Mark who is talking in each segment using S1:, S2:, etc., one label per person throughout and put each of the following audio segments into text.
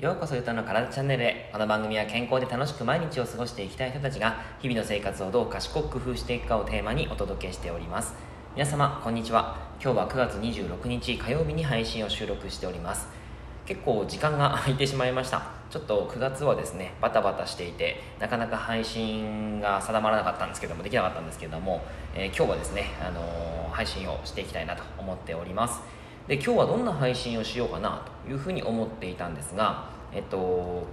S1: ようこそゆたの体チャンネルへ。この番組は健康で楽しく毎日を過ごしていきたい人たちが日々の生活をどう賢く工夫していくかをテーマにお届けしております。皆様こんにちは。今日は9月26日火曜日に配信を収録しております。結構時間が空いてしまいました。ちょっと9月はですねバタバタしていてなかなか配信が定まらなかったんですけどもできなかったんですけども、えー、今日はですね、あのー、配信をしていきたいなと思っております。で今日はどんな配信をしようかなというふうに思っていたんですが、えっと、こ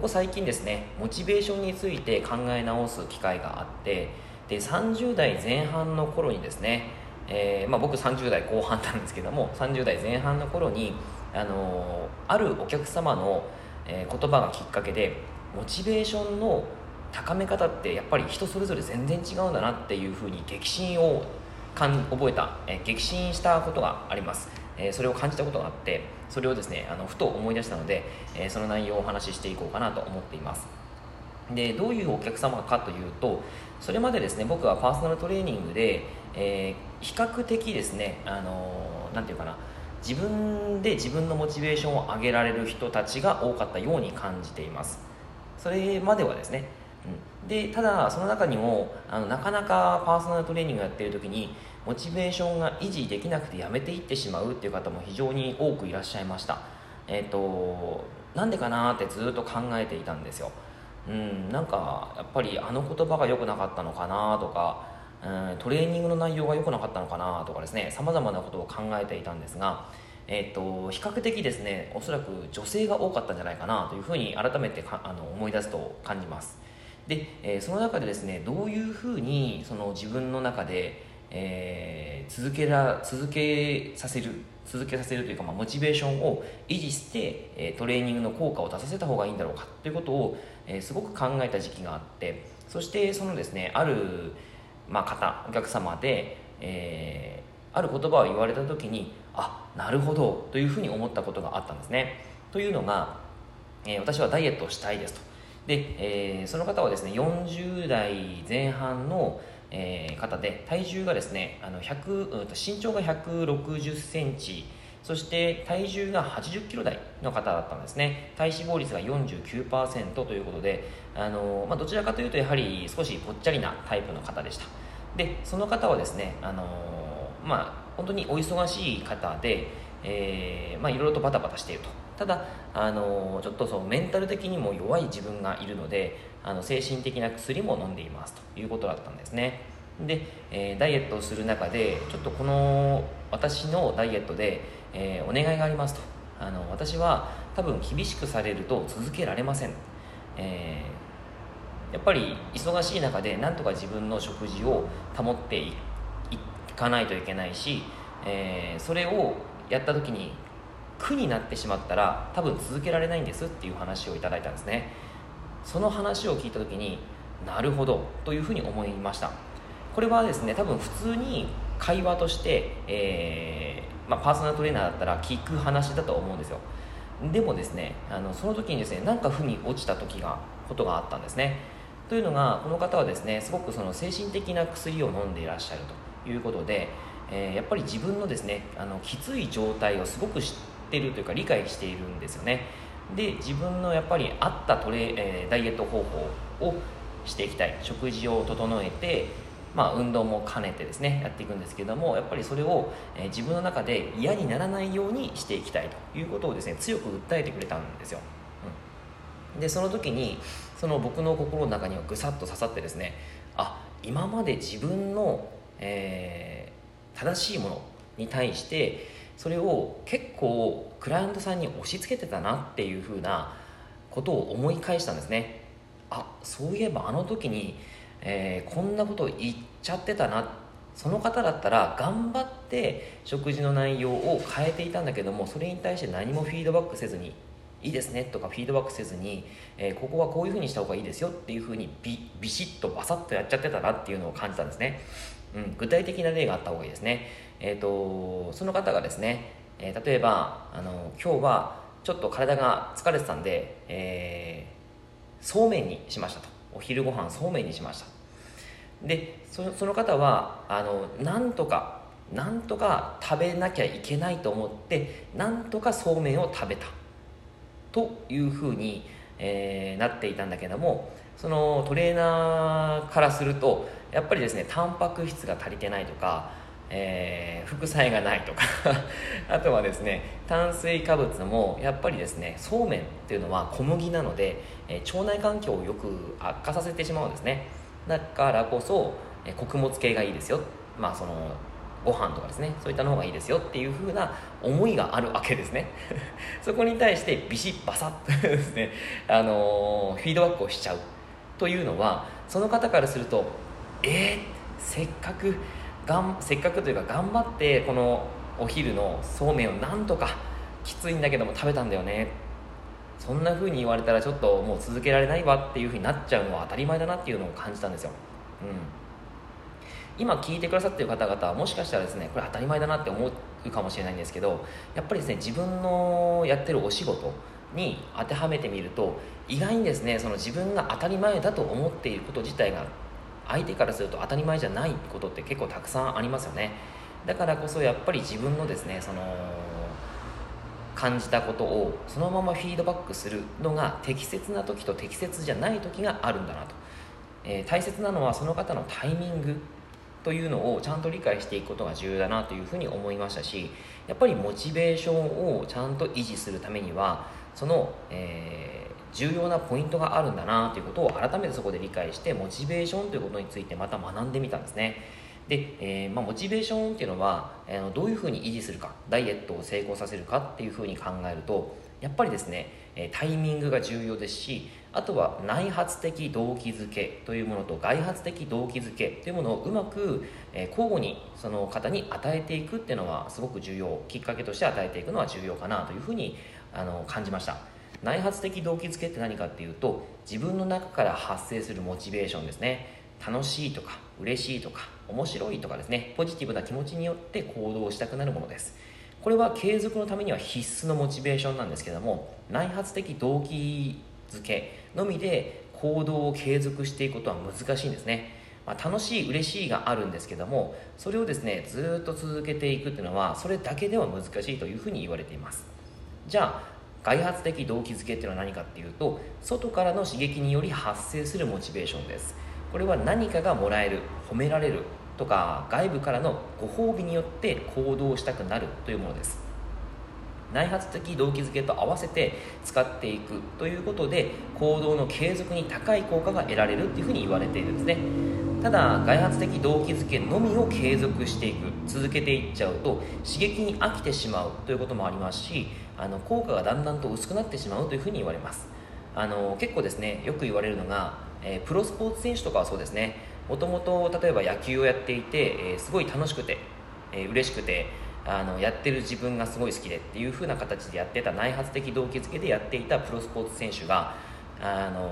S1: こ最近ですねモチベーションについて考え直す機会があってで30代前半の頃にですね、えー、まあ、僕30代後半なんですけども30代前半の頃に、あのあるお客様の、えー、言葉がきっかけでモチベーションの高め方ってやっぱり人それぞれ全然違うんだなっていうふうに激震を覚えた、え、激震したことがあります。えそれを感じたことがあってそれをですねあのふと思い出したので、えその内容をお話ししていこうかなと思っています。でどういうお客様かというとそれまでですね僕はパーソナルトレーニングで、えー、比較的ですねあのー、て言うかな自分で自分のモチベーションを上げられる人たちが多かったように感じています。それまではですね、でただその中にもあのなかなかパーソナルトレーニングやってる時にモチベーションが維持できなくてやめていってしまうっていう方も非常に多くいらっしゃいました。えっ、ー、となんでかなってずっと考えていたんですよ。うんなんかやっぱりあの言葉が良くなかったのかなとかうんトレーニングの内容が良くなかったのかなとかですねさまざまなことを考えていたんですがえーと、比較的ですねおそらく女性が多かったんじゃないかなというふうに改めてあの思い出すと感じます。で、えー、その中でですねどういうふうにその自分の中でえー、続けら続けさせる続けさせるというか、まあ、モチベーションを維持して、え、トレーニングの効果を出させた方がいいんだろうかということを、え、すごく考えた時期があってそしてそのですねある、まあ、方お客様で、え、ある言葉を言われた時にあなるほどというふうに思ったことがあったんですね。というのが、え、私はダイエットをしたいですと。で、えー、その方はですね40代前半のえー、方で体重がですねあの100身長が1 6 0センチそして体重が80キロ台の方だったんですね。体脂肪率が49%ということであの、まあ、どちらかというとやはり少しぽっちゃりなタイプの方でした。でその方はですねあの、まあ、本当にお忙しい方で、えーまあ、いろいろとバタバタしていると。ただあのちょっとそのメンタル的にも弱い自分がいるのであの精神的な薬も飲んでいますということだったんですね。で、えー、ダイエットをする中でちょっとこの私のダイエットで、えー、お願いがありますと。あの私は多分厳しくされると続けられません、えー、やっぱり忙しい中でなんとか自分の食事を保っていかないといけないし、えそれをやった時に苦になってしまったら多分続けられないんですっていう話をいただいたんですね。その話を聞いた時になるほどというふうに思いました。これはですね多分普通に会話として、えー、まあ、パーソナルトレーナーだったら聞く話だと思うんですよ。でもですねあのその時にですねなんか負に落ちた時がことがあったんですね。というのがこの方はですねすごくその精神的な薬を飲んでいらっしゃるということで、えー、やっぱり自分のですねあのきつい状態をすごく知っててるというか理解しているんですよね。で自分のやっぱり合ったトレ、えー、ダイエット方法をしていきたい。食事を整えてまあ、運動も兼ねてですねやっていくんですけどもやっぱりそれを、えー、自分の中で嫌にならないようにしていきたいと。いうことをですね強く訴えてくれたんですよ、うん、でその時にその僕の心の中にはぐさっと刺さってですねあ今まで自分の、えー、正しいものに対してそれを結構クライアントさんに押し付けてたなっていうふうなことを思い返したんですね。あそういえばあの時に、えー、こんなことを言っちゃってたな。その方だったら頑張って食事の内容を変えていたんだけどもそれに対して何もフィードバックせずにいいですねとかフィードバックせずに、えー、ここはこういうふうにした方がいいですよっていうふうにビビシッとバサッとやっちゃってたなっていうのを感じたんですね、うん、具体的な例があった方がいいですね。えーと、その方がですね、えー、例えばあの今日はちょっと体が疲れてたんで、えー、そうめんにしましたと。お昼ご飯そうめんにしました。でそその方はあのなんとかなんとか食べなきゃいけないと思ってなんとかそうめんを食べた。というふうに、えー、なっていたんだけどもそのトレーナーからするとやっぱりですねタンパク質が足りてないとか、えー、副菜がないとか あとはですね炭水化物もやっぱりですねそうめんっていうのは小麦なので、えー、腸内環境をよく悪化させてしまうんですね。だからこそ、えー、穀物系がいいですよ。まあそのご飯とかですねそういったの方がいいですよ。っていう風な思いがあるわけですね。そこに対してビシッバサッとですね、あのー、フィードバックをしちゃうというのはその方からするとえー、せっかくがんせっかくというか頑張ってこのお昼のそうめんをなんとかきついんだけども食べたんだよね。そんな風に言われたらちょっともう続けられないわっていう風になっちゃうのは当たり前だなっていうのを感じたんですよ、うん、今聞いてくださってる方々はもしかしたらですねこれ当たり前だなって思うかもしれないんですけどやっぱりですね自分のやってるお仕事に当てはめてみると意外にですねその自分が当たり前だと思っていること自体が相手からすると当たり前じゃないことって結構たくさんありますよね。だからこそやっぱり自分のですねその感じたことをそのままフィードバックするのが適切な時と適切じゃない時があるんだなと、えー、大切なのはその方のタイミングというのをちゃんと理解していくことが重要だなというふうに思いましたしやっぱりモチベーションをちゃんと維持するためにはその、えー重要なポイントがあるんだなということを改めてそこで理解してモチベーションということについてまた学んでみたんですね。で、えー、まあ、モチベーションっていうのは、えー、どういうふうに維持するかダイエットを成功させるかっていうふうに考えるとやっぱりですねタイミングが重要ですしあとは内発的動機づけというものと外発的動機づけというものをうまく交互にその方に与えていくっていうのはすごく重要きっかけとして与えていくのは重要かなというふうにあの感じました。内発的動機づけって何かっていうと自分の中から発生するモチベーションですね。楽しいとか嬉しいとか面白いとかですね。ポジティブな気持ちによって行動したくなるものです。これは継続のためには必須のモチベーションなんですけども内発的動機づけのみで行動を継続していくことは難しいんですね、まあ、楽しい嬉しいがあるんですけどもそれをですねずっと続けていくっていうのはそれだけでは難しいというふうに言われています。じゃあ外発的動機づけっていうのは何かっていうと外からの刺激により発生するモチベーションです。これは何かがもらえる褒められるとか外部からのご褒美によって行動したくなるというものです。内発的動機づけと合わせて使っていくということで行動の継続に高い効果が得られるっていうふうに言われているんですね。ただ外発的動機づけのみを継続していく続けていっちゃうと刺激に飽きてしまうということもありますしあの効果がだんだんと薄くなってしまうというふうに言われます。あの結構ですねよく言われるのが、えー、プロスポーツ選手とかはそうですねもともと例えば野球をやっていて、えー、すごい楽しくて、えー、嬉しくてあのやってる自分がすごい好きでっていう風な形でやってた内発的動機づけでやっていたプロスポーツ選手があの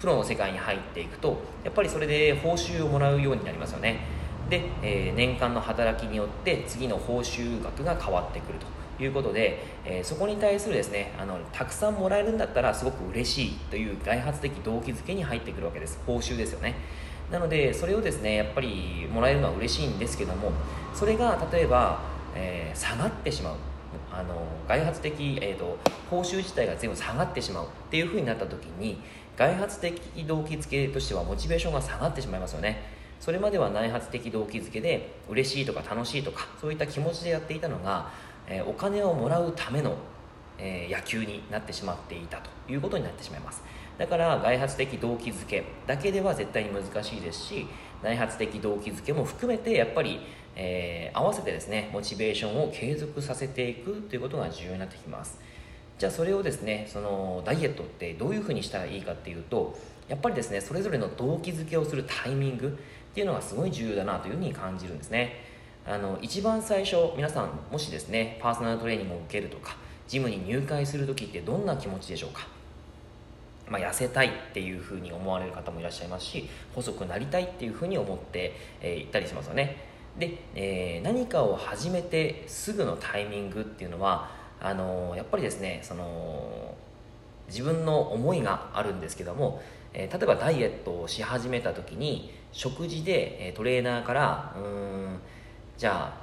S1: プロの世界に入っていくとやっぱりそれで報酬をもらうようになりますよね。で、えー、年間の働きによって次の報酬額が変わってくると。いうことで、えー、そこに対するですねあのたくさんもらえるんだったらすごく嬉しいという外発的動機づけに入ってくるわけです。報酬ですよね。なのでそれをですねやっぱりもらえるのは嬉しいんですけどもそれが例えば、えー、下がってしまう。あの外発的、えーと、報酬自体が全部下がってしまうっていうふうになった時に外発的動機づけとしてはモチベーションが下がってしまいますよね。それまでは内発的動機づけで嬉しいとか楽しいとかそういった気持ちでやっていたのがえお金をもらうための、え野球になってしまっていたということになってしまいます。だから外発的動機づけだけでは絶対に難しいですし内発的動機づけも含めてやっぱり、えー、合わせてですねモチベーションを継続させていくということが重要になってきます。じゃあそれをですねそのダイエットってどういうふうにしたらいいかっていうとやっぱりですねそれぞれの動機づけをするタイミングっていうのがすごい重要だなというふうに感じるんですね。あの一番最初皆さんもしですねパーソナルトレーニングを受けるとかジムに入会する時ってどんな気持ちでしょうか？まあ、痩せたいっていうふうに思われる方もいらっしゃいますし細くなりたいっていうふうに思って、えー、ったりしますよね。で、えー、何かを始めてすぐのタイミングっていうのはあのー、やっぱりですねその自分の思いがあるんですけども、えー、例えばダイエットをし始めた時に食事で、えトレーナーからうんじゃあ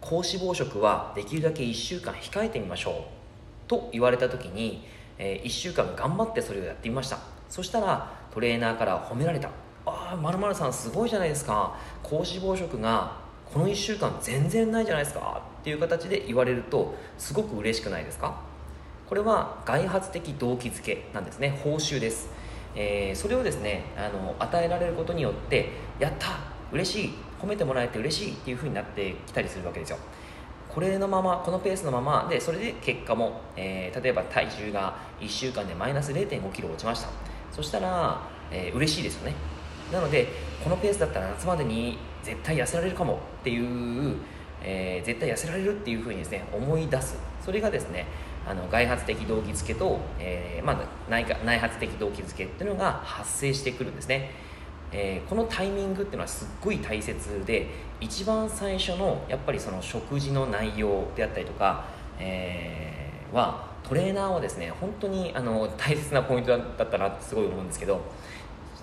S1: 高脂肪食はできるだけ1週間控えてみましょう。と言われた時にえー、1週間頑張ってそれをやってみました。そしたらトレーナーから褒められたああまるさんすごいじゃないですか。高脂肪食がこの1週間全然ないじゃないですかっていう形で言われるとすごく嬉しくないですか？これは外発的動機づけなんですね。報酬です、えー、それをですねあの与えられることによってやった嬉しい。褒めてもらえて嬉しいっていう風になってきたりするわけですよ。これのままこのペースのままでそれで結果も、えー、例えば体重が1週間でマイナス0 5キロ落ちました。そしたら、えー、嬉しいですよね。なのでこのペースだったら夏までに絶対痩せられるかもっていう、えー、絶対痩せられるっていうふうにですね思い出す。それがですねあの外発的動機づけと、えーまあ、内内発的動機づけっていうのが発生してくるんですね、えー、このタイミングっていうのはすっごい大切で一番最初のやっぱりその食事の内容であったりとか、えー、はトレーナーはですね本当にあの大切なポイントだったなってすごい思うんですけど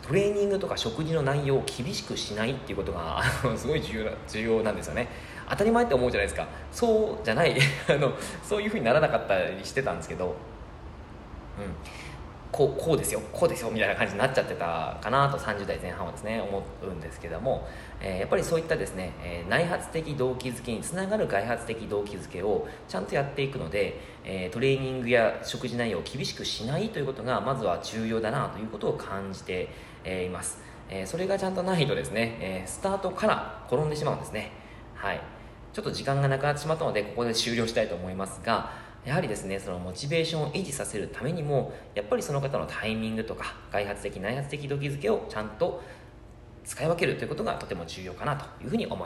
S1: トレーニングとか食事の内容を厳しくしないっていうことが すごい重要重要なんですよね。当たり前って思うじゃないですか。そうじゃない あのそういうふうにならなかったりしてたんですけど、うん、こうこうですよこうですよみたいな感じになっちゃってたかなと30代前半はですね思うんですけども、えー、やっぱりそういったですね、えー、内発的動機づけにつながる外発的動機づけをちゃんとやっていくので、えー、トレーニングや食事内容を厳しくしないということがまずは重要だなということを感じて、えいます、えそれがちゃんとないとですね、えスタートから転んでしまうんですね。はい。ちょっと時間がなくなってしまったのでここで終了したいと思いますがやはりですねそのモチベーションを維持させるためにもやっぱりその方のタイミングとか外発的内発的動機づけをちゃんと使い分けるということがとても重要かなというふうに思います。